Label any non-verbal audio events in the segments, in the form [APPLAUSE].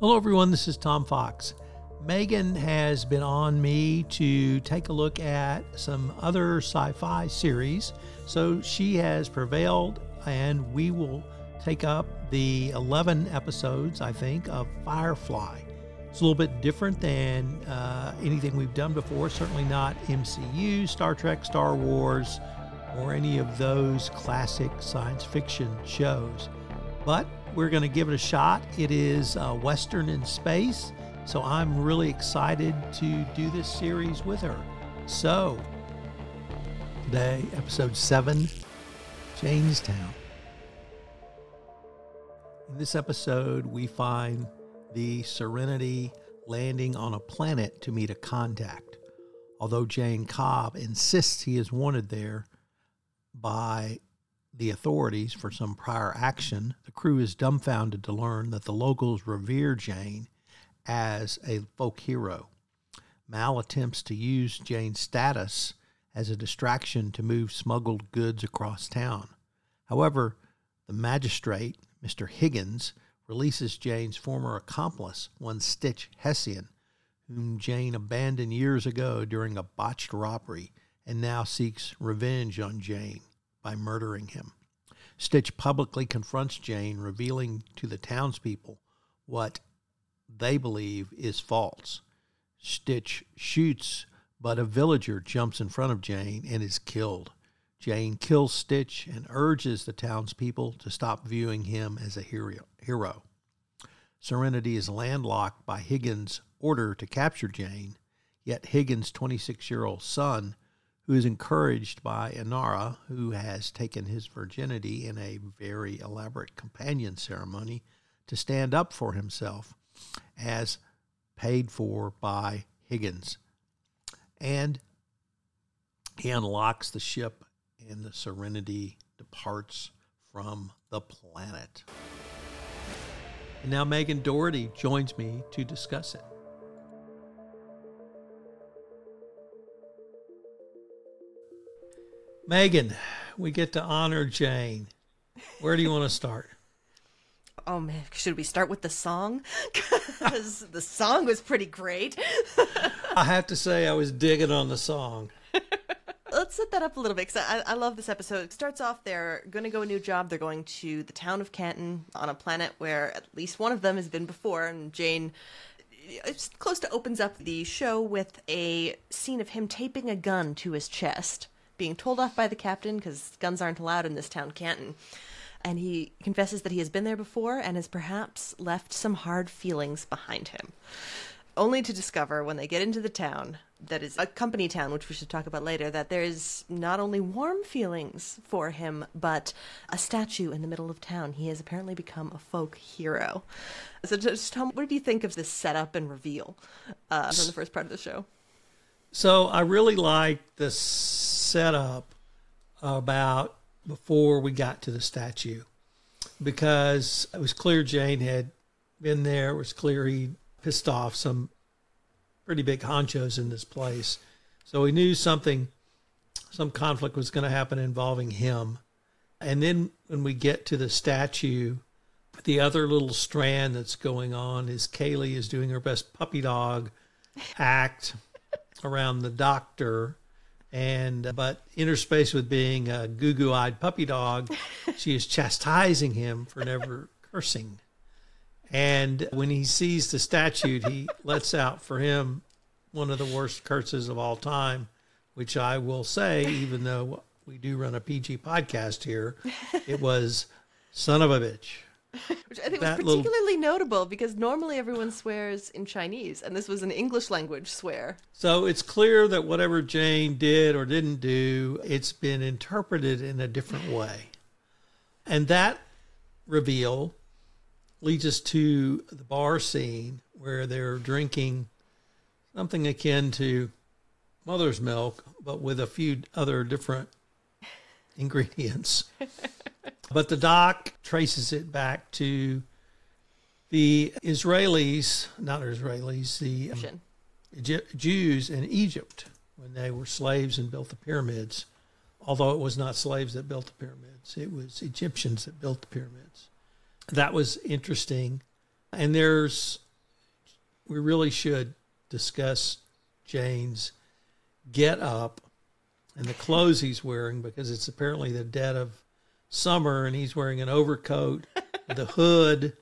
Hello, everyone. This is Tom Fox. Megan has been on me to take a look at some other sci fi series. So she has prevailed, and we will take up the 11 episodes, I think, of Firefly. It's a little bit different than uh, anything we've done before, certainly not MCU, Star Trek, Star Wars, or any of those classic science fiction shows. But we're going to give it a shot. It is uh, Western in space, so I'm really excited to do this series with her. So, today, episode 7 Jaynestown. In this episode, we find the Serenity landing on a planet to meet a contact. Although Jayne Cobb insists he is wanted there by the authorities for some prior action, the crew is dumbfounded to learn that the locals revere Jayne as a folk hero. Mal attempts to use Jayne's status as a distraction to move smuggled goods across town. However, the magistrate, Mr. Higgins, releases Jayne's former accomplice, one Stitch Hessian, whom Jayne abandoned years ago during a botched robbery and now seeks revenge on Jayne by murdering him. Stitch publicly confronts Jayne, revealing to the townspeople what they believe is false. Stitch shoots, but a villager jumps in front of Jayne and is killed. Jayne kills Stitch and urges the townspeople to stop viewing him as a hero. Serenity is landlocked by Higgins' order to capture Jayne, yet Higgins' 26 year old son who is encouraged by Inara, who has taken his virginity in a very elaborate companion ceremony, to stand up for himself as paid for by Higgins. And he unlocks the ship, and the Serenity departs from the planet. And now Megan Dougherty joins me to discuss it. Megan, we get to honor Jayne. Where do you want to start? Oh man, should we start with the song? [LAUGHS] Because the song was pretty great. [LAUGHS] I have to say, I was digging on the song. Let's set that up a little bit because I, I, love this episode. It starts off, they're going to go a new job. They're going to the town of Canton on a planet where at least one of them has been before. And Jayne, it's close to opens up the show with a scene of him taping a gun to his chest being told off by the captain because guns aren't allowed in this town, Canton. And he confesses that he has been there before and has perhaps left some hard feelings behind him. Only to discover when they get into the town that is a company town, which we should talk about later, that there is not only warm feelings for him, but a statue in the middle of town. He has apparently become a folk hero. So, just Tom, what do you think of this setup and reveal uh, from the first part of the show? So, I really like the setup about before we got to the statue because it was clear Jayne had been there. It was clear he pissed off some pretty big honchos in this place. So we knew something, some conflict was going to happen involving him. And then when we get to the statue, the other little strand that's going on is Kaylee is doing her best puppy dog act around the doctor and uh, but interspaced with being a goo-goo eyed puppy dog, [LAUGHS] she is chastising him for never cursing. And when he sees the statue, he [LAUGHS] lets out for him one of the worst curses of all time, which I will say, even though we do run a PG podcast here, it was son of a bitch. [LAUGHS] Which I think was particularly little... notable because normally everyone swears in Chinese, and this was an English language swear. So it's clear that whatever Jayne did or didn't do, it's been interpreted in a different way. And that reveal leads us to the bar scene where they're drinking something akin to mother's milk, but with a few other different ingredients. [LAUGHS] But the doc traces it back to the Israelis, not Israelis, the um, Jews in Egypt when they were slaves and built the pyramids. Although it was not slaves that built the pyramids, it was Egyptians that built the pyramids. That was interesting. And there's we really should discuss Jayne's get up and the clothes he's wearing because it's apparently the dead of summer and he's wearing an overcoat [LAUGHS] with a hood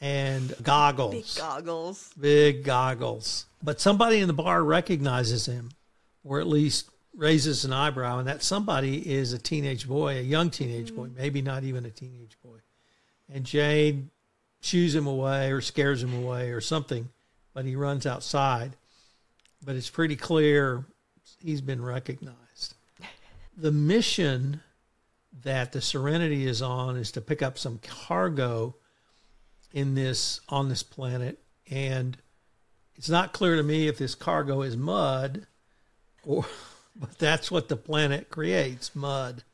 and goggles. Big goggles. Big goggles. But somebody in the bar recognizes him or at least raises an eyebrow and that somebody is a teenage boy, a young teenage boy, mm. maybe not even a teenage boy. And Jayne shoos him away or scares him away or something, but he runs outside. But it's pretty clear he's been recognized. [LAUGHS] The mission that the Serenity is on is to pick up some cargo in this on this planet. And it's not clear to me if this cargo is mud or [LAUGHS] but that's what the planet creates mud.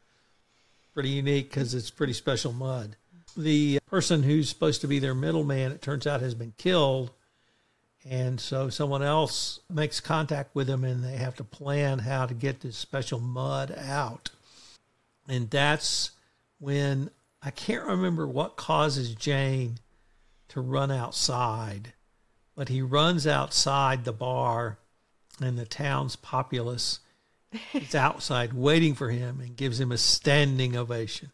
Pretty unique because it's pretty special mud. The person who's supposed to be their middleman it turns out has been killed. And so someone else makes contact with them and they have to plan how to get this special mud out and that's when i can't remember what causes jayne to run outside but he runs outside the bar and the town's populace is outside waiting for him and gives him a standing ovation.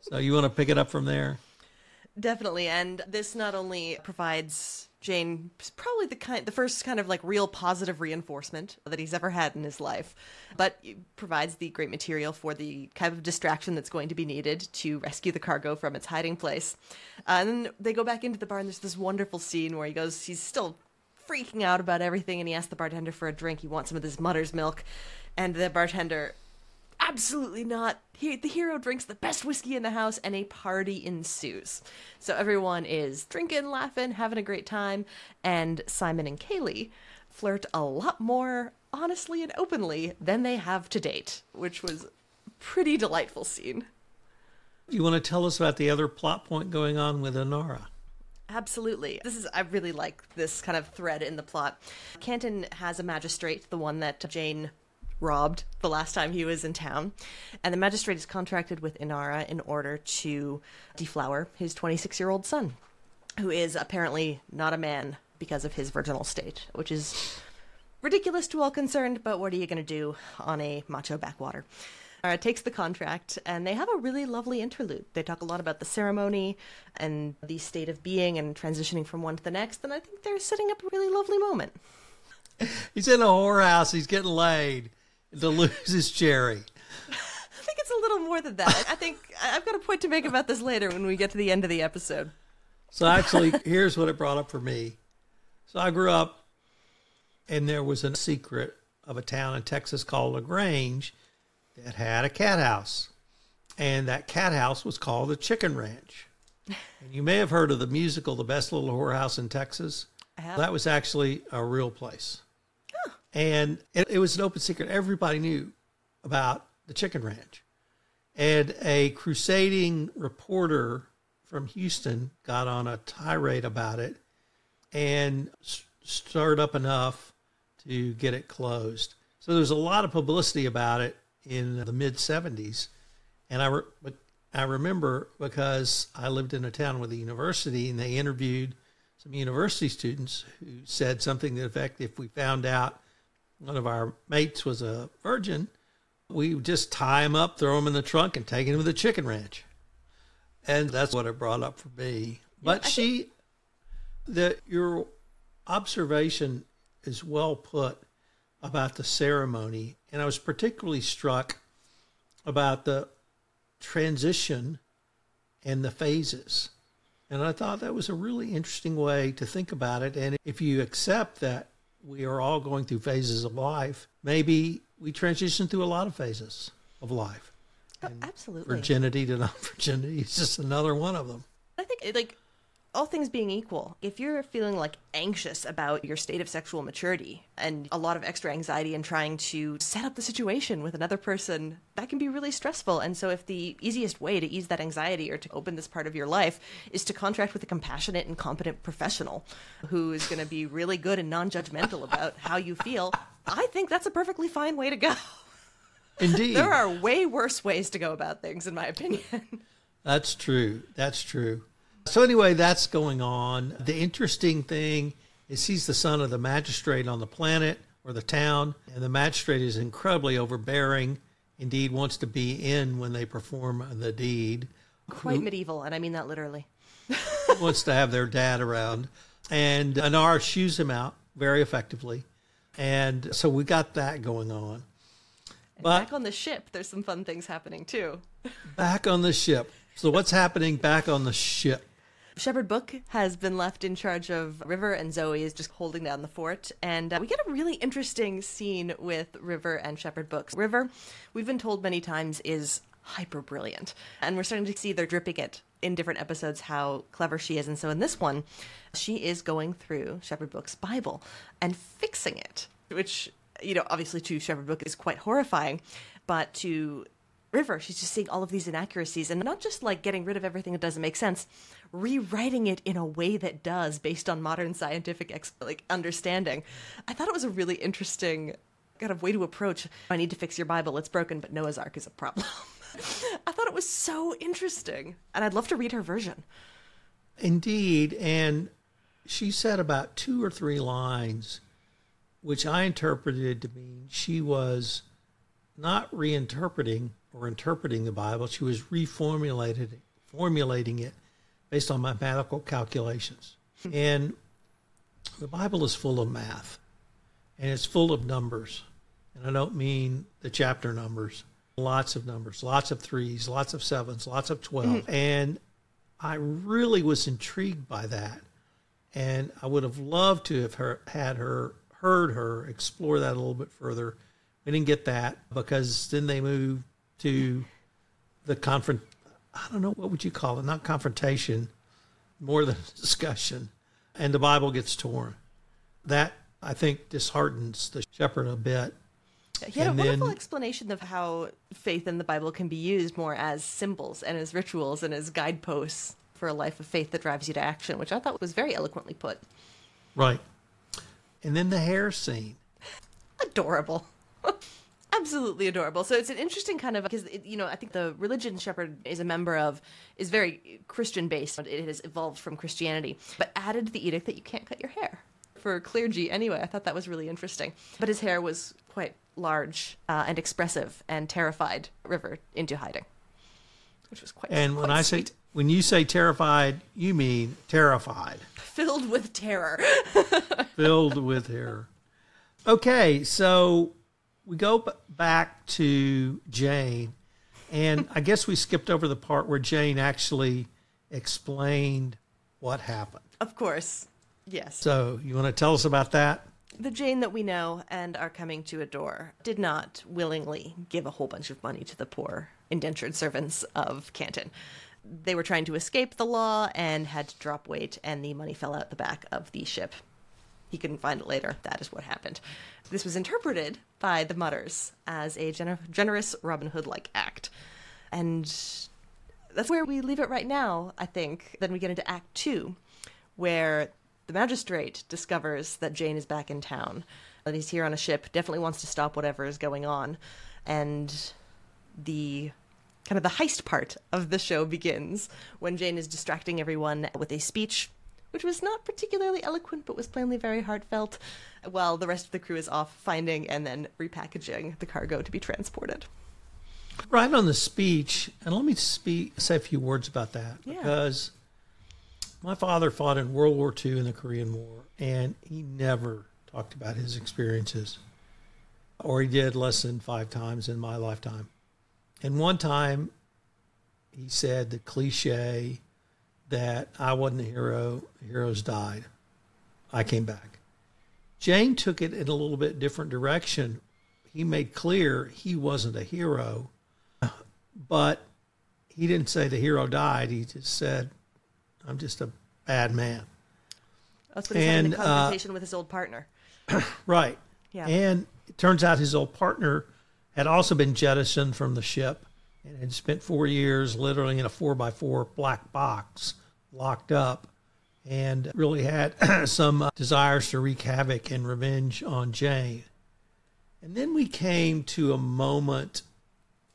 So you want to pick it up from there? Definitely, and this not only provides Jayne probably the kind, the first kind of like real positive reinforcement that he's ever had in his life, but provides the great material for the kind of distraction that's going to be needed to rescue the cargo from its hiding place. Uh, and then they go back into the bar, and there's this wonderful scene where he goes, he's still freaking out about everything, and he asks the bartender for a drink. He wants some of this mother's milk, and the bartender absolutely not. He, the hero drinks the best whiskey in the house, and a party ensues. So everyone is drinking, laughing, having a great time, and Simon and Kaylee flirt a lot more honestly and openly than they have to date, which was pretty delightful scene. You want to tell us about the other plot point going on with Inara? Absolutely. This is I really like this kind of thread in the plot. Canton has a magistrate, the one that Jayne robbed the last time he was in town. And the magistrate is contracted with Inara in order to deflower his 26 year old son, who is apparently not a man because of his virginal state, which is ridiculous to all concerned, but what are you going to do on a macho backwater? Uh, takes the contract, and they have a really lovely interlude. They talk a lot about the ceremony and the state of being and transitioning from one to the next, and I think they're setting up a really lovely moment. He's in a whorehouse. He's getting laid to lose cherry. I think it's a little more than that. I think I've got a point to make about this later when we get to the end of the episode. So actually, here's what it brought up for me. So I grew up, and there was a secret of a town in Texas called LaGrange that had a cat house, and that cat house was called the Chicken Ranch. And you may have heard of the musical "The Best Little Whorehouse in Texas." That was actually a real place. And it, it was an open secret. Everybody knew about the chicken ranch. And a crusading reporter from Houston got on a tirade about it and stirred up enough to get it closed. So there's a lot of publicity about it in the mid 70s. And I, re- I remember because I lived in a town with a university and they interviewed some university students who said something to the effect if we found out one of our mates was a virgin, we would just tie him up, throw him in the trunk, and take him to the chicken ranch. And that's what it brought up for me. But yeah, she, think- the your observation is well put about the ceremony, and I was particularly struck about the transition and the phases. And I thought that was a really interesting way to think about it. And if you accept that we are all going through phases of life. Maybe we transition through a lot of phases of life. Oh, absolutely. Virginity to non virginity is just another one of them. I think, like, all things being equal, if you're feeling like anxious about your state of sexual maturity and a lot of extra anxiety in trying to set up the situation with another person, that can be really stressful. And so, if the easiest way to ease that anxiety or to open this part of your life is to contract with a compassionate and competent professional who is going to be really good and non judgmental about how you feel, I think that's a perfectly fine way to go. Indeed. there are way worse ways to go about things, in my opinion. That's true. That's true. So, anyway, that's going on. The interesting thing is he's the son of the magistrate on the planet or the town, and the magistrate is incredibly overbearing. Indeed, wants to be in when they perform the deed. Quite medieval, and I mean that literally. wants to have their dad around, and Anar shoos him out very effectively, and so we got that going on. And but back on the ship, there's some fun things happening too. back on the ship. So what's happening back on the ship? Shepherd Book has been left in charge of River, and Zoe is just holding down the fort. And uh, we get a really interesting scene with River and Shepherd Books. River, we've been told many times, is hyper brilliant. And we're starting to see they're dripping it in different episodes how clever she is. And so in this one, she is going through Shepherd Book's Bible and fixing it, which, you know, obviously to Shepherd Book is quite horrifying. But to River, she's just seeing all of these inaccuracies and not just like getting rid of everything that doesn't make sense, rewriting it in a way that does based on modern scientific ex- like understanding. I thought it was a really interesting kind of way to approach I need to fix your Bible, it's broken, but Noah's Ark is a problem. [LAUGHS] I thought it was so interesting, and I'd love to read her version. Indeed, and she said about two or three lines, which I interpreted to mean she was not reinterpreting or interpreting the Bible, she was reformulating formulating it based on mathematical calculations. and the Bible is full of math and it's full of numbers. And I don't mean the chapter numbers, lots of numbers, lots of threes, lots of sevens, lots of 12. Mm-hmm. And I really was intrigued by that. And I would have loved to have her, had her heard her explore that a little bit further. We didn't get that because then they moved to the confront. I don't know what would you call it, not confrontation, more than [LAUGHS] discussion, and the Bible gets torn. That I think disheartens the shepherd a bit. He had and a wonderful then, explanation of how faith in the Bible can be used more as symbols and as rituals and as guideposts for a life of faith that drives you to action, which I thought was very eloquently put. Right. And then the hair scene. [LAUGHS] Adorable. [LAUGHS] absolutely adorable. So it's an interesting kind of because you know I think the religion Shepherd is a member of is very Christian based. It has evolved from Christianity, but added the edict that you can't cut your hair for clergy. Anyway, I thought that was really interesting. But his hair was quite large uh, and expressive, and terrified River into hiding, which was quite. And quite when I sweet. say when you say terrified, you mean terrified, filled with terror, [LAUGHS] filled with terror. Okay, so we go back to Jayne, and I guess we skipped over the part where Jayne actually explained what happened. Of course, yes. So you want to tell us about that? The Jayne that we know and are coming to adore did not willingly give a whole bunch of money to the poor indentured servants of Canton. They were trying to escape the law and had to drop weight, and the money fell out the back of the ship. He couldn't find it later. That is what happened. This was interpreted by the Mudders as a gener- generous Robin Hood like act. And that's where we leave it right now, I think. Then we get into Act Two, where the magistrate discovers that Jayne is back in town, that he's here on a ship, definitely wants to stop whatever is going on. And the kind of the heist part of the show begins when Jayne is distracting everyone with a speech which was not particularly eloquent but was plainly very heartfelt, while the rest of the crew is off finding and then repackaging the cargo to be transported. Right on the speech, and let me speak, say a few words about that yeah. because my father fought in World War II in the Korean War, and he never talked about his experiences, or he did less than five times in my lifetime. And one time, he said the cliche that I wasn't a hero, heroes died. I came back. Jayne took it in a little bit different direction. He made clear he wasn't a hero, but he didn't say the hero died. He just said, I'm just a bad man. That's what he and, said in the conversation uh, with his old partner. [CLEARS THROAT] right. Yeah. And it turns out his old partner had also been jettisoned from the ship and had spent four years literally in a four by four black box locked up and really had [CLEARS THROAT] some uh, desires to wreak havoc and revenge on Jayne. And then we came to a moment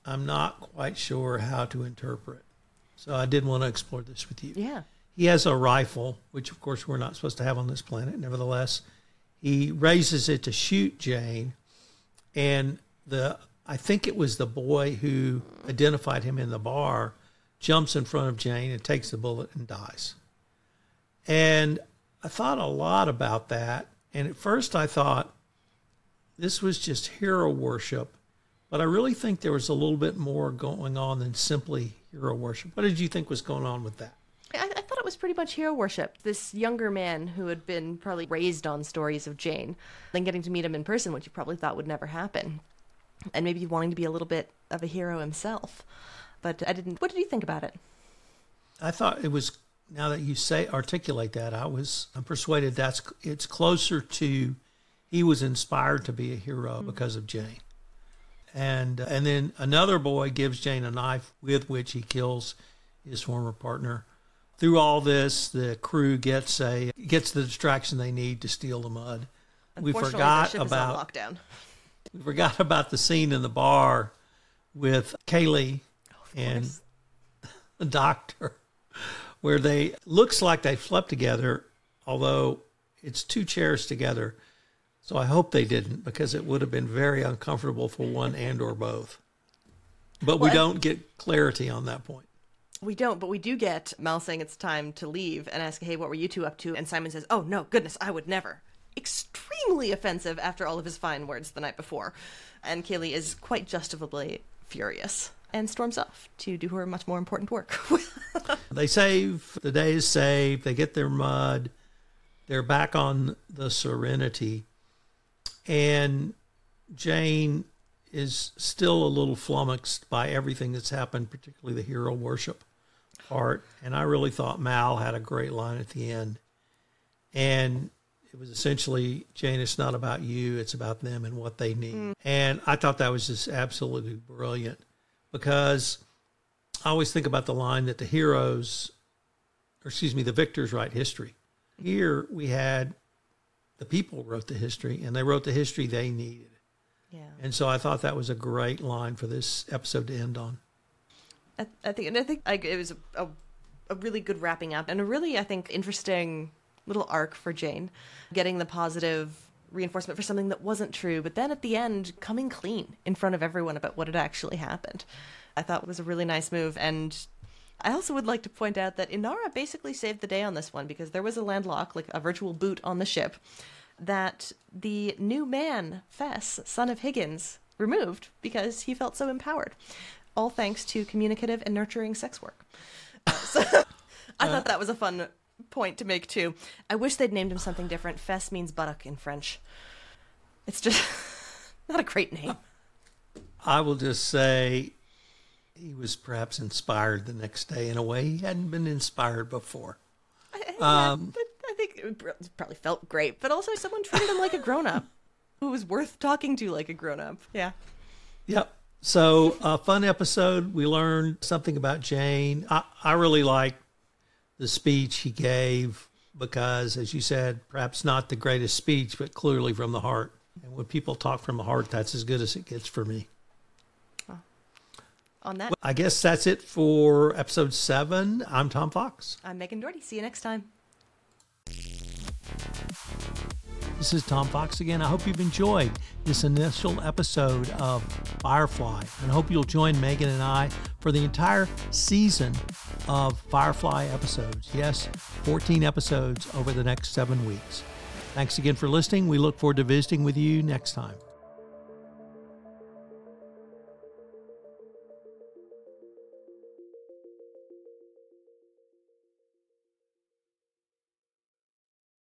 I'm not quite sure how to interpret. So I did want to explore this with you. Yeah. he has a rifle, which of course we're not supposed to have on this planet. Nevertheless, he raises it to shoot Jayne, and the I think it was the boy who identified him in the bar jumps in front of Jayne and takes the bullet and dies. And I thought a lot about that. And at first I thought this was just hero worship, but I really think there was a little bit more going on than simply hero worship. What did you think was going on with that? I, I thought it was pretty much hero worship. This younger man who had been probably raised on stories of Jayne, then getting to meet him in person, which you probably thought would never happen, and maybe wanting to be a little bit of a hero himself. But I didn't. What did you think about it? I thought it was. Now that you say articulate that, I was I'm persuaded that's it's closer to he was inspired to be a hero mm-hmm. because of Jayne. And and then another boy gives Jayne a knife with which he kills his former partner. Through all this, the crew gets a gets the distraction they need to steal the mud. We forgot the ship is on about lockdown. [LAUGHS] we forgot about the scene in the bar with Kaylee and [LAUGHS] the doctor, where they looks like they slept together, although it's two chairs together. So I hope they didn't, because it would have been very uncomfortable for one and or both. But we don't get clarity on that point. We don't, but we do get Mel saying it's time to leave and ask, "Hey, what were you two up to?" And Simon says, "Oh no, goodness, I would never." Extremely offensive after all of his fine words the night before, and Kaylee is quite justifiably furious and storms off to do her much more important work. [LAUGHS] They save, the day is saved, they get their mud, they're back on the Serenity, and Jayne is still a little flummoxed by everything that's happened, particularly the hero worship part. And I really thought Mal had a great line at the end. And it was essentially, Jayne, it's not about you, it's about them and what they need. Mm. And I thought that was just absolutely brilliant because I always think about the line that the heroes, or excuse me, the victors write history. Here we had the people wrote the history and they wrote the history they needed. yeah, And so I thought that was a great line for this episode to end on. I, I think, and I think like, it was a, a, a really good wrapping up and a really, I think, interesting little arc for Jayne, getting the positive reinforcement for something that wasn't true, but then at the end, coming clean in front of everyone about what had actually happened. I thought was a really nice move, and I also would like to point out that Inara basically saved the day on this one because there was a landlock, like a virtual boot on the ship, that the new man, Fess, son of Higgins, removed because he felt so empowered. All thanks to communicative and nurturing sex work. Uh, so [LAUGHS] I thought that was a fun point to make too. I wish they'd named him something different. Fess means buttock in French. It's just [LAUGHS] not a great name. I will just say he was perhaps inspired the next day in a way he hadn't been inspired before. Yeah, um, but I think it probably felt great, but also someone treated him like a grown up [LAUGHS] who was worth talking to like a grown up. Yeah. Yep. So, a fun episode. We learned something about Jayne. I, I really like the speech he gave because, as you said, perhaps not the greatest speech, but clearly from the heart. And when people talk from the heart, that's as good as it gets for me. On that, I guess that's it for episode seven. I'm Tom Fox. I'm Megan Dougherty. See you next time. This is Tom Fox again. I hope you've enjoyed this initial episode of Firefly, and hope you'll join Megan and I for the entire season of Firefly episodes. Yes, 14 episodes over the next seven weeks. Thanks again for listening. We look forward to visiting with you next time.